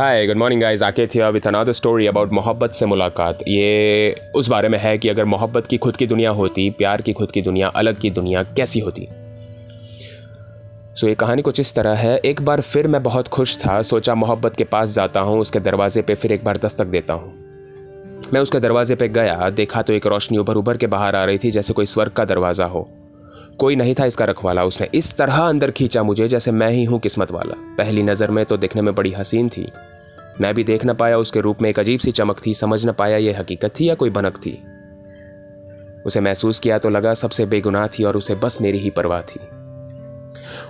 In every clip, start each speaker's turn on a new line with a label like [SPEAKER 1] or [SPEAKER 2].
[SPEAKER 1] हाय good morning guys आके थे with another story about मोहब्बत से मुलाकात। ये उस बारे में है कि अगर मोहब्बत की खुद की दुनिया होती प्यार की खुद की दुनिया अलग की दुनिया कैसी होती? सो so, ये कहानी कुछ इस तरह है। एक बार फिर मैं बहुत खुश था। सोचा मोहब्बत के पास जाता हूँ उसके दरवाजे पे फिर एक बार दस्तक देता हूँ। मैं उसके दरवाजे पे गया। देखा तो एक रोशनी उभर उभर के बाहर आ रही थी जैसे कोई स्वर्ग का दरवाज़ा हो। कोई नहीं था इसका रखवाला उसने। इस तरह अंदर खींचा मुझे जैसे मैं ही हूँ किस्मत वाला। पहली नज़र में तो देखने में बड़ी हसीन थी। मैं भी देख न पाया उसके रूप में एक अजीब सी चमक थी, समझ न पाया ये हकीकत थी या कोई बनक थी। उसे महसूस किया तो लगा सबसे बेगुनाह थी और उसे बस मेरी ही परवाह थी।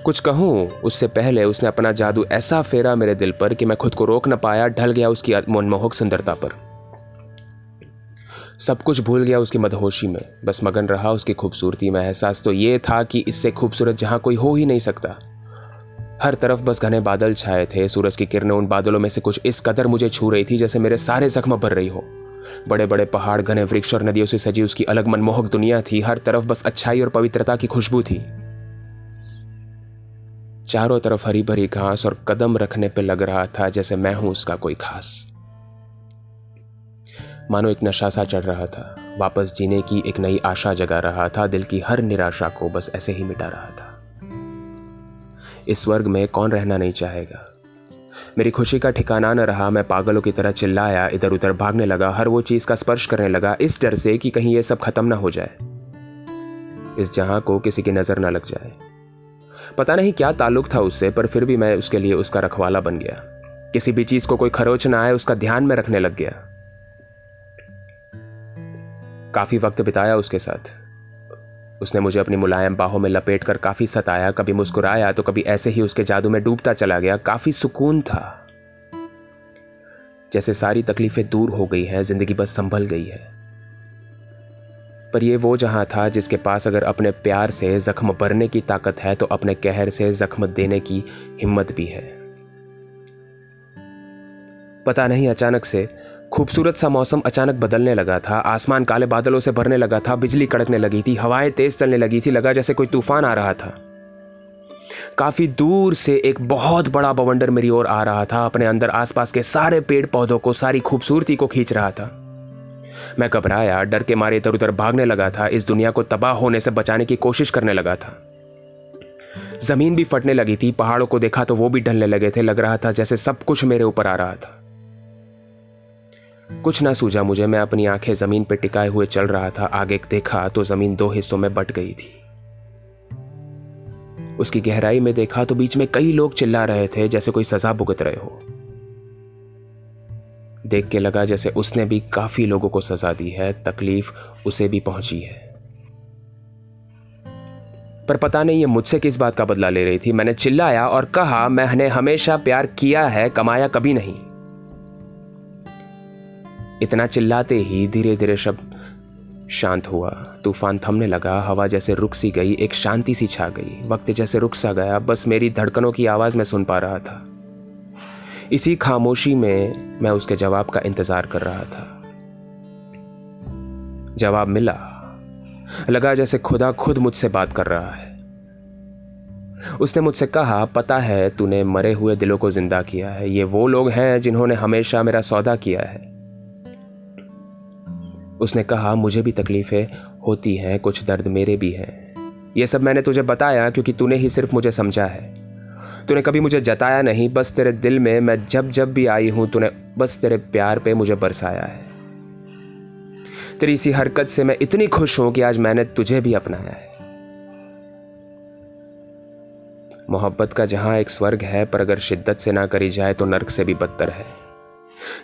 [SPEAKER 1] कुछ कहूँ, उससे पहले उसने अपना जादू ऐसा फेरा मेरे दिल पर कि मैं खुद को रोक न पाया, ढल गया उसकी मनमोहक सुंदरता पर। सब कुछ भूल गया उसकी मदहोशी में। बस मगन रहा उसकी खूबसूरती में। एहसास तो ये था कि इससे खूबसूरत जहाँ कोई हो ही नहीं सकता। हर तरफ़ बस घने बादल छाए थे। सूरज की किरणें उन बादलों में से कुछ इस कदर मुझे छू रही थी जैसे मेरे सारे जख्म भर रही हो। बड़े बड़े पहाड़, घने वृक्ष और नदियों से सजी उसकी अलग मनमोहक दुनिया थी। हर तरफ़ बस अच्छाई और पवित्रता की खुशबू थी। चारों तरफ़ हरी भरी घास और कदम रखने पर लग रहा था जैसे मैं हूँ उसका कोई खास। मानो एक नशा सा चढ़ रहा था। वापस जीने की एक नई आशा जगा रहा था। दिल की हर निराशा को बस ऐसे ही मिटा रहा था। इस स्वर्ग में कौन रहना नहीं चाहेगा? मेरी खुशी का ठिकाना न रहा। मैं पागलों की तरह चिल्लाया इधर उधर भागने लगा, हर वो चीज़ का स्पर्श करने लगा, इस डर से कि कहीं ये सब खत्म ना हो जाए। इस जहाँ को किसी की नज़र ना लग जाए। पता नहीं क्या ताल्लुक था उससे, पर फिर भी मैं उसके लिए उसका रखवाला बन गया। किसी भी चीज़ को कोई खरोच ना आए, उसका ध्यान में रखने लग गया। काफ़ी वक्त बिताया उसके साथ। उसने मुझे अपनी मुलायम बाहों में लपेट कर काफ़ी सताया, कभी मुस्कुराया तो कभी ऐसे ही उसके जादू में डूबता चला गया। काफ़ी सुकून था। जैसे सारी तकलीफें दूर हो गई हैं, ज़िंदगी बस संभल गई है। पर यह वो जहाँ था जिसके पास अगर अपने प्यार से जख्म भरने की ताकत है तो अपने कहर से जख्म देने की हिम्मत भी है। पता नहीं अचानक से खूबसूरत सा मौसम अचानक बदलने लगा था। आसमान काले बादलों से भरने लगा था, बिजली कड़कने लगी थी, हवाएँ तेज चलने लगी थी, लगा जैसे कोई तूफ़ान आ रहा था। काफ़ी दूर से एक बहुत बड़ा बवंडर मेरी ओर आ रहा था, अपने अंदर आसपास के सारे पेड़ पौधों को, सारी खूबसूरती को खींच रहा था। मैं घबराया, डर के मारे इधर उधर भागने लगा था, इस दुनिया को तबाह होने से बचाने की कोशिश करने लगा था। ज़मीन भी फटने लगी थी, पहाड़ों को देखा तो वो भी ढलने लगे थे, लग रहा था जैसे सब कुछ मेरे ऊपर आ रहा था। कुछ ना सूझा मुझे, मैं अपनी आँखें ज़मीन पर टिकाए हुए चल रहा था। आगे देखा तो ज़मीन दो हिस्सों में बट गई थी। उसकी गहराई में देखा तो बीच में कई लोग चिल्ला रहे थे, जैसे कोई सजा भुगत रहे हो। देख के लगा जैसे उसने भी काफ़ी लोगों को सजा दी है, तकलीफ़ उसे भी पहुँची है। पर पता नहीं ये मुझसे किस बात का बदला ले रही थी। मैंने चिल्लाया और कहा, मैंने हमेशा प्यार किया है, कमाया कभी नहीं। इतना चिल्लाते ही धीरे धीरे शब्द शांत हुआ। तूफ़ान थमने लगा, हवा जैसे रुक सी गई, एक शांति सी छा गई। वक्त जैसे रुक सा गया, बस मेरी धड़कनों की आवाज़ में सुन पा रहा था। इसी खामोशी में मैं उसके जवाब का इंतज़ार कर रहा था। जवाब मिला। लगा जैसे खुदा खुद मुझसे बात कर रहा है। उसने मुझसे कहा, पता है, तूने मरे हुए दिलों को ज़िंदा किया है। ये वो लोग हैं जिन्होंने हमेशा मेरा सौदा किया है। उसने कहा, मुझे भी तकलीफ़ें होती हैं, कुछ दर्द मेरे भी हैं। ये सब मैंने तुझे बताया क्योंकि तूने ही सिर्फ़ मुझे समझा है। तूने कभी मुझे जताया नहीं, बस तेरे दिल में मैं जब जब भी आई हूँ, तूने बस तेरे प्यार पे मुझे बरसाया है। तेरी इसी हरकत से मैं इतनी खुश हूँ कि आज मैंने तुझे भी अपनाया है। मोहब्बत का जहाँ एक स्वर्ग है, पर अगर शिद्दत से ना करी जाए तो नर्क से भी बदतर है।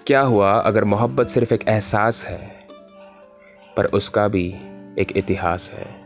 [SPEAKER 1] क्या हुआ, अगर मोहब्बत सिर्फ़ एक एहसास है पर उसका भी एक इतिहास है।